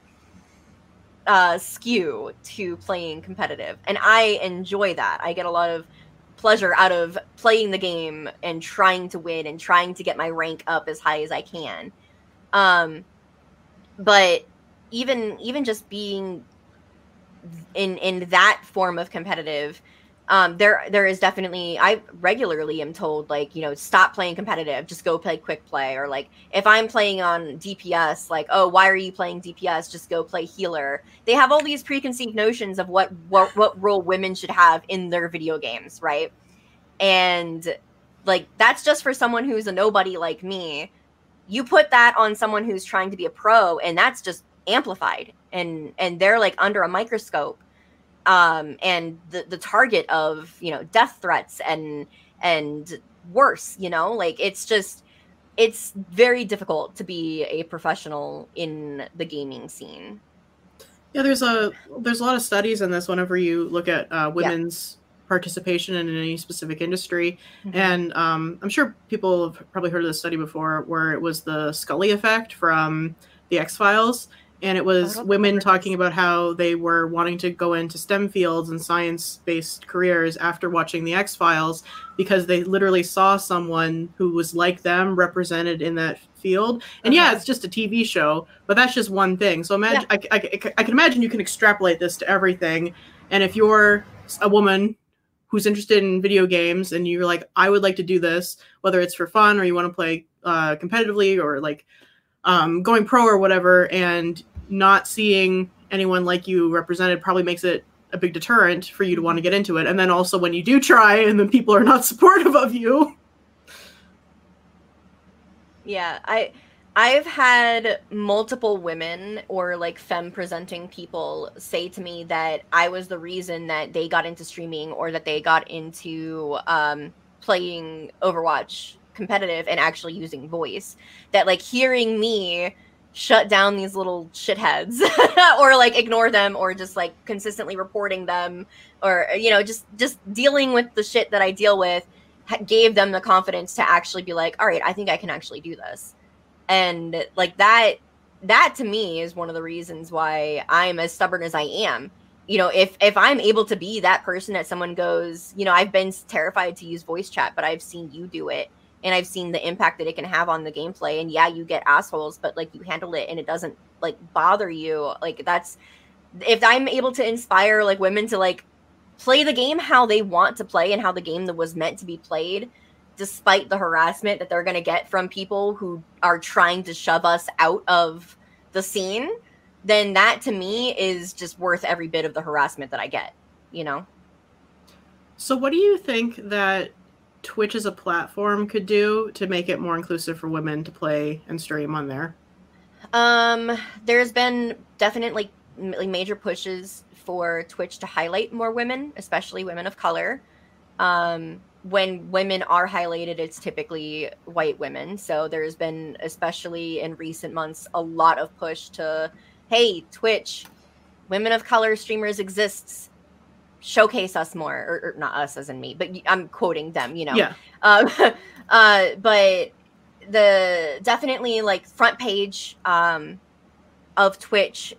uh, skew to playing competitive, and I enjoy that. I get a lot of pleasure out of playing the game and trying to win and trying to get my rank up as high as I can. Um, but even even just being in in that form of competitive um, there there is definitely I regularly am told like you know stop playing competitive just go play quick play or like if I'm playing on DPS like oh why are you playing DPS just go play healer. They have all these preconceived notions of what what, what role women should have in their video games right? And like that's just for someone who's a nobody like me. You put that on someone who's trying to be a pro and that's just amplified and and they're like under a microscope um, and the the target of you know death threats and and worse. You know, like it's just it's very difficult to be a professional in the gaming scene. Yeah, there's a there's a lot of studies in this. Whenever you look at uh, women's yeah. participation in any specific industry, mm-hmm. and um, I'm sure people have probably heard of this study before, where it was the Scully effect from the X Files, and it was women talking about how they were wanting to go into STEM fields and science based careers after watching the X Files because they literally saw someone who was like them represented in that field. And yeah, uh-huh. it's just a TV show, but that's just one thing. So imagine, yeah. I, I, I can imagine you can extrapolate this to everything. And if you're a woman who's interested in video games and you're like, I would like to do this, whether it's for fun or you want to play uh, competitively or like um, going pro or whatever, and not seeing anyone like you represented probably makes it a big deterrent for you to want to get into it. And then also when you do try and then people are not supportive of you. Yeah, I I've had multiple women or like femme presenting people say to me that I was the reason that they got into streaming or that they got into um, playing Overwatch competitive and actually using voice. That like hearing me shut down these little shitheads or like ignore them or just like consistently reporting them or you know just just dealing with the shit that I deal with gave them the confidence to actually be like all right I think I can actually do this. And like that that to me is one of the reasons why I'm as stubborn as I am. You know if if I'm able to be that person that someone goes you know I've been terrified to use voice chat but I've seen you do it and I've seen the impact that it can have on the gameplay. And yeah, you get assholes, but like you handle it and it doesn't like bother you. Like that's if I'm able to inspire like women to like play the game how they want to play and how the game that was meant to be played, despite the harassment that they're gonna get from people who are trying to shove us out of the scene, then that to me is just worth every bit of the harassment that I get, you know? So what do you think that Twitch as a platform could do to make it more inclusive for women to play and stream on there? Um, there's been definitely major pushes for Twitch to highlight more women, especially women of color. Um, when women are highlighted, it's typically white women. So there's been, especially in recent months, a lot of push to, hey, Twitch, women of color streamers exists showcase us more or, or, not us as in me but i'm quoting them you know. Yeah. Um, uh but the definitely like front page um of twitch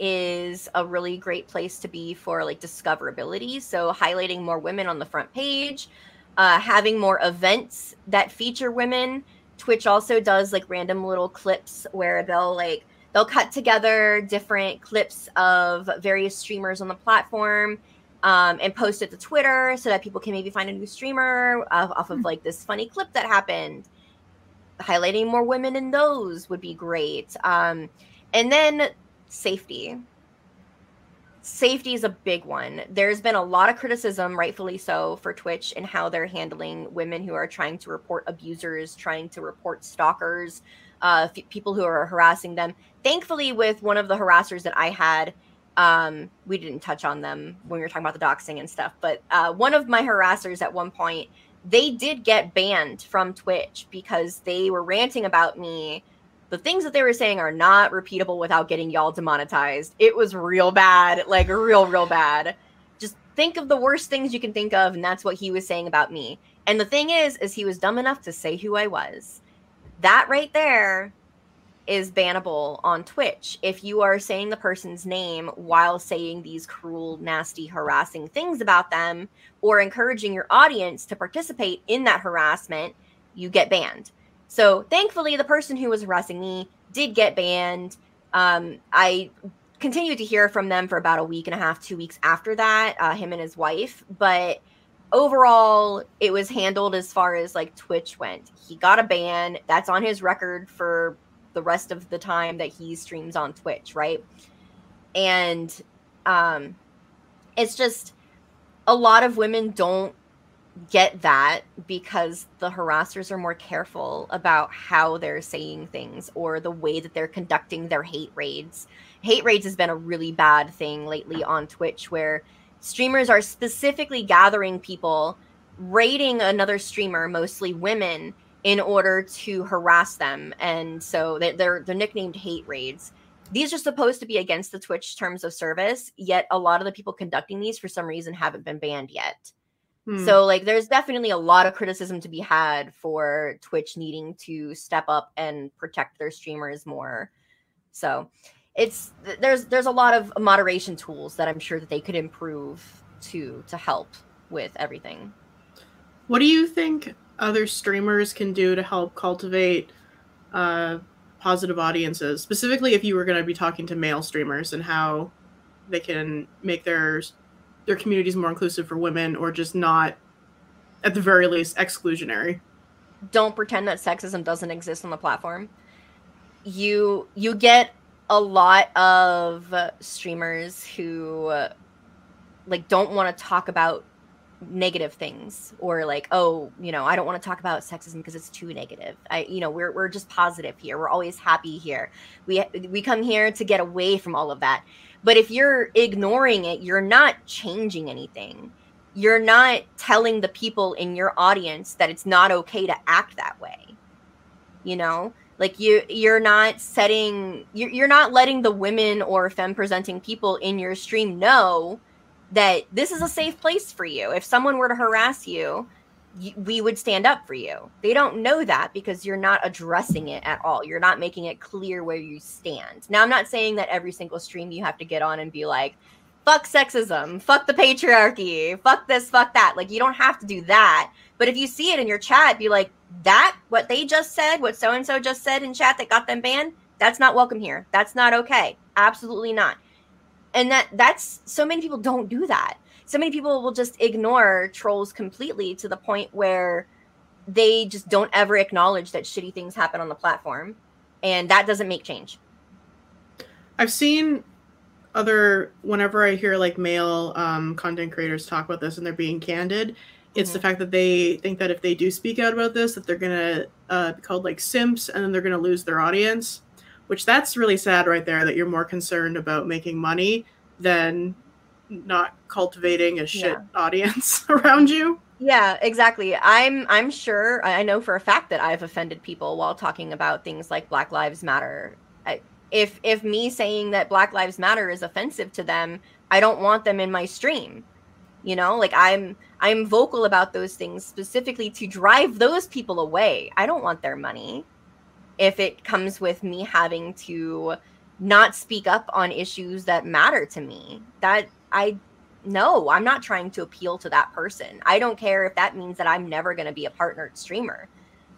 is a really great place to be for like discoverability. So highlighting more women on the front page uh having more events that feature women. Twitch also does like random little clips where they'll like they'll cut together different clips of various streamers on the platform um, and post it to Twitter so that people can maybe find a new streamer off, off of hmm. like this funny clip that happened. Highlighting more women in those would be great. Um, and then safety. Safety is a big one. There's been a lot of criticism, rightfully so, for Twitch and how they're handling women who are trying to report abusers, trying to report stalkers, uh, f- people who are harassing them. Thankfully, with one of the harassers that I had, um, we didn't touch on them when we were talking about the doxing and stuff, but uh, one of my harassers at one point, they did get banned from Twitch because they were ranting about me. The things that they were saying are not repeatable without getting y'all demonetized. It was real bad, like real, real bad. Just think of the worst things you can think of, and that's what he was saying about me. And the thing is, is he was dumb enough to say who I was. That right there is bannable on Twitch if you are saying the person's name while saying these cruel, nasty, harassing things about them or encouraging your audience to participate in that harassment, you get banned. So thankfully, the person who was harassing me did get banned. Um, I continued to hear from them for about a week and a half, two weeks after that, uh, him and his wife. But overall, it was handled as far as like Twitch went. He got a ban. That's on his record for the rest of the time that he streams on Twitch, right? And um it's just a lot of women don't get that because the harassers are more careful about how they're saying things or the way that they're conducting their hate raids. Hate raids has been a really bad thing lately on Twitch where streamers are specifically gathering people, raiding another streamer, mostly women, in order to harass them. And so they're, they're, nicknamed hate raids. These are supposed to be against the Twitch terms of service, yet a lot of the people conducting these for some reason haven't been banned yet. Hmm. So like there's definitely a lot of criticism to be had for Twitch needing to step up and protect their streamers more. So it's there's there's a lot of moderation tools that I'm sure that they could improve to to help with everything. What do you think other streamers can do to help cultivate uh, positive audiences, specifically if you were going to be talking to male streamers and how they can make their their communities more inclusive for women or just not at the very least exclusionary. Don't pretend that sexism doesn't exist on the platform. You you get a lot of streamers who uh, like don't want to talk about negative things or like oh you know i don't want to talk about sexism because it's too negative. I you know we're, we're just positive here. We're always happy here. We we come here to get away from all of that. But if you're ignoring it you're not changing anything. You're not telling the people in your audience that it's not okay to act that way. You know? Like you you're not setting you're, you're not letting the women or femme presenting people in your stream know that this is a safe place for you. If someone were to harass you, we would stand up for you. They don't know that because you're not addressing it at all. You're not making it clear where you stand. Now, I'm not saying that every single stream you have to get on and be like, fuck sexism, fuck the patriarchy, fuck this, fuck that. Like, you don't have to do that. But if you see it in your chat, be like, that, what they just said, what so and so just said in chat that got them banned, that's not welcome here. That's not okay. Absolutely not and that that's so many people don't do that. So many people will just ignore trolls completely to the point where they just don't ever acknowledge that shitty things happen on the platform. And that doesn't make change. I've seen other whenever i hear like male um, content creators talk about this and they're being candid it's mm-hmm. the fact that they think that if they do speak out about this that they're gonna uh, be called like simps and then they're gonna lose their audience which that's really sad right there that you're more concerned about making money than not cultivating a shit yeah. audience around you. Yeah exactly. I'm i'm sure i know for a fact that i've offended people while talking about things like black lives matter. I, if if me saying that black lives matter is offensive to them i don't want them in my stream. You know like i'm i'm vocal about those things specifically to drive those people away. I don't want their money if it comes with me having to not speak up on issues that matter to me. That I no, I'm not trying to appeal to that person. I don't care if that means that I'm never going to be a partnered streamer.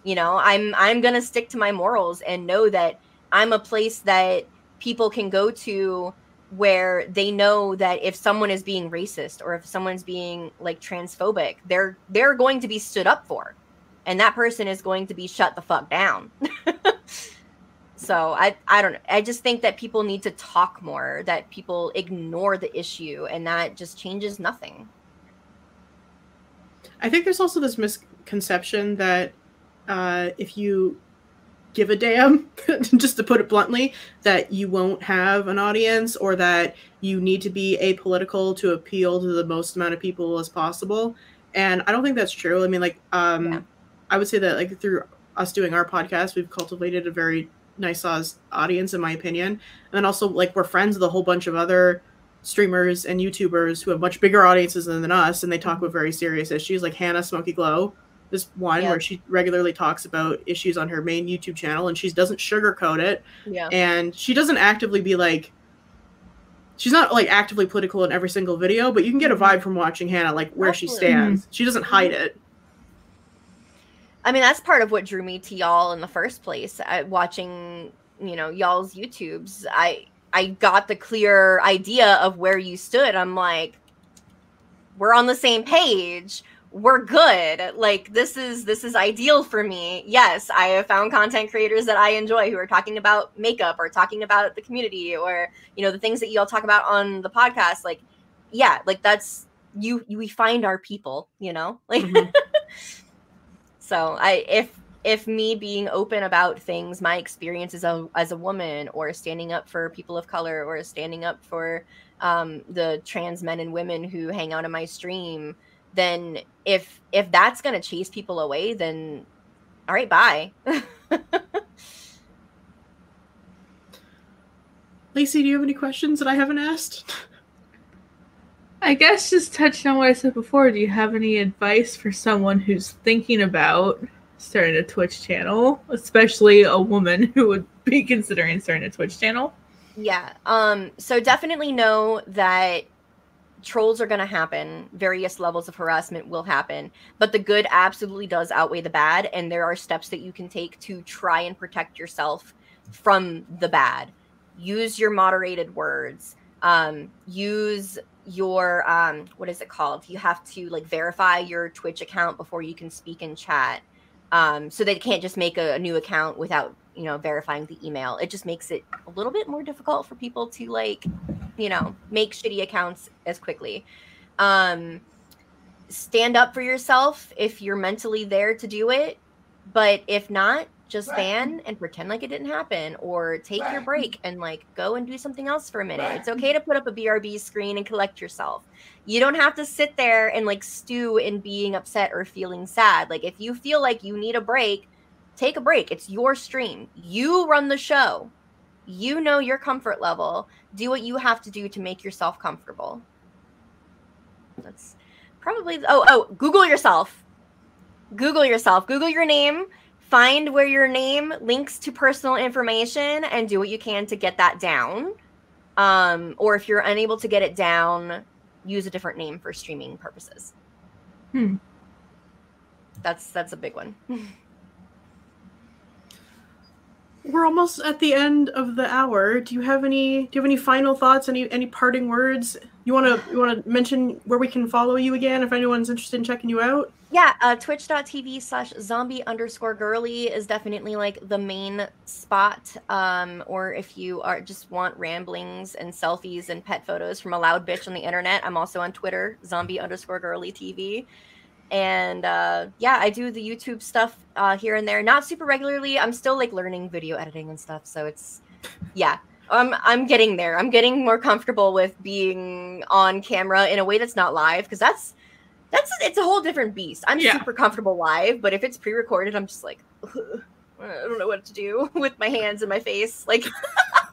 You know, I'm I'm going to stick to my morals and know that I'm a place that people can go to where they know that if someone is being racist or if someone's being like transphobic, they're they're going to be stood up for and that person is going to be shut the fuck down. so I I don't know. I just think that people need to talk more, that people ignore the issue and that just changes nothing. I think there's also this misconception that uh, if you give a damn, just to put it bluntly, that you won't have an audience or that you need to be apolitical to appeal to the most amount of people as possible. And I don't think that's true. I mean, like, um, yeah. I would say that like through us doing our podcast, we've cultivated a very nice audience, in my opinion. And then also like we're friends with a whole bunch of other streamers and YouTubers who have much bigger audiences than, than us, and they talk about very serious issues. Like Hannah Smokey Glow, this one yeah. where she regularly talks about issues on her main YouTube channel, and she doesn't sugarcoat it. Yeah. And she doesn't actively be like. She's not like actively political in every single video, but you can get a mm-hmm. vibe from watching Hannah, like where Absolutely. she stands. She doesn't hide it. I mean, that's part of what drew me to y'all in the first place. I, watching, you know, y'all's YouTubes, I I got the clear idea of where you stood. I'm like, we're on the same page. We're good. Like this is this is ideal for me. Yes, I have found content creators that I enjoy who are talking about makeup or talking about the community or you know the things that y'all talk about on the podcast. Like, yeah, like that's you. you we find our people. You know, like. Mm-hmm. So I if if me being open about things, my experience as a as a woman, or standing up for people of color, or standing up for um, the trans men and women who hang out in my stream, then if if that's gonna chase people away, then all right, bye. Lacie, do you have any questions that I haven't asked? I guess just touching on what I said before, do you have any advice for someone who's thinking about starting a Twitch channel, especially a woman who would be considering starting a Twitch channel? Yeah. Um so definitely know that trolls are going to happen, various levels of harassment will happen, but the good absolutely does outweigh the bad and there are steps that you can take to try and protect yourself from the bad. Use your moderated words. Um use your um what is it called you have to like verify your twitch account before you can speak in chat um so they can't just make a, a new account without you know, verifying the email. It just makes it a little bit more difficult for people to like, you know, make shitty accounts as quickly. Um, stand up for yourself if you're mentally there to do it, but if not, just fan and pretend like it didn't happen or take your break and like go and do something else for a minute. It's okay to put up a BRB screen and collect yourself. You don't have to sit there and like stew in being upset or feeling sad. Like if you feel like you need a break, take a break. It's your stream. You run the show. You know your comfort level. Do what you have to do to make yourself comfortable. That's probably oh oh Google yourself. Google yourself. Google your name find where your name links to personal information and do what you can to get that down. Um, or if you're unable to get it down, use a different name for streaming purposes. Hmm. That's that's a big one. We're almost at the end of the hour. Do you have any do you have any final thoughts, any any parting words? You wanna you wanna mention where we can follow you again if anyone's interested in checking you out? yeah, uh, twitch.tv slash zombie underscore girlie is definitely like the main spot. Um, or if you are just want ramblings and selfies and pet photos from a loud bitch on the internet, I'm also on Twitter, zombie underscore girlie TV. And uh, yeah, I do the YouTube stuff uh, here and there, not super regularly. I'm still like learning video editing and stuff. So it's, yeah, I'm, I'm getting there. I'm getting more comfortable with being on camera in a way that's not live because that's that's it's a whole different beast. I'm Yeah. super comfortable live, but if it's pre-recorded, I'm just like "Ugh, I don't know what to do with my hands and my face. Like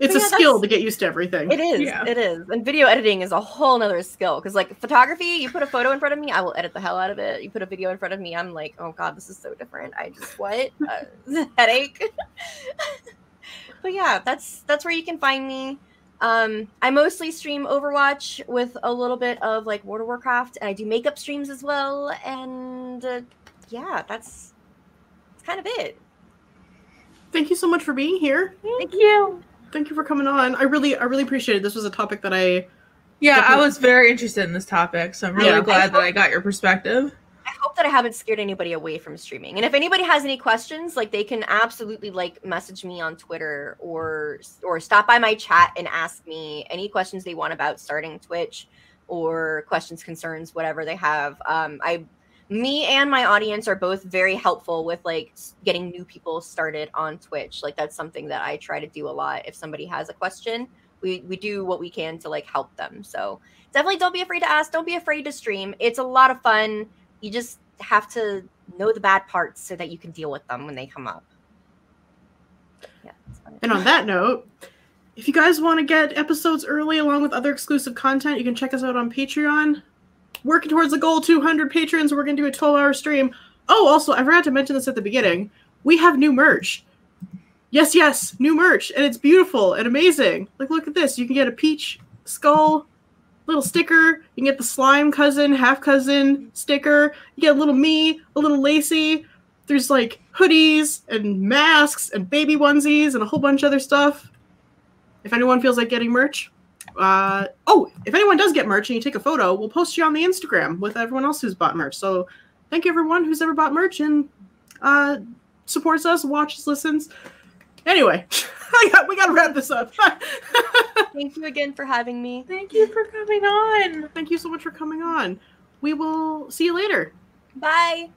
It's But a skill to get used to everything. it is, Yeah. it is, and video editing is a whole nother skill. Because like photography, you put a photo in front of me, I will edit the hell out of it. You put a video in front of me, I'm like, oh god, this is so different. I just what uh, headache. but yeah, that's that's where you can find me. Um, I mostly stream Overwatch with a little bit of like World of Warcraft, and I do makeup streams as well. And uh, yeah, that's that's kind of it. Thank you so much for being here. Thank you. Thank you for coming on. I really I really appreciate it. This was a topic that I Yeah, I was very interested in this topic, so I'm really Yeah. glad that I got your perspective. I hope that I haven't scared anybody away from streaming. And if anybody has any questions, like they can absolutely like message me on Twitter or or stop by my chat and ask me any questions they want about starting Twitch or questions, concerns, whatever they have. Um, I, me and my audience are both very helpful with like getting new people started on Twitch. Like that's something that I try to do a lot. If somebody has a question, we we do what we can to like help them. So definitely don't be afraid to ask. Don't be afraid to stream. It's a lot of fun you just have to know the bad parts so that you can deal with them when they come up. Yeah. And on that note, if you guys want to get episodes early along with other exclusive content, you can check us out on Patreon. Working towards the goal 200 patrons, we're going to do a 12 hour stream. Oh, also, I forgot to mention this at the beginning. We have new merch. Yes, yes, new merch. And it's beautiful and amazing. Like, look at this. You can get a peach skull, little sticker. You can get the slime cousin, half cousin sticker. You get a little me, a little Lacie There's like hoodies and masks and baby onesies and a whole bunch of other stuff. If anyone feels like getting merch, uh, oh, if anyone does get merch and you take a photo, we'll post you on the Instagram with everyone else who's bought merch. So thank you everyone who's ever bought merch and uh, supports us, watches, listens. Anyway, I got, we got to wrap this up. Thank you again for having me. Thank you for coming on. thank you so much for coming on. We will see you later. Bye.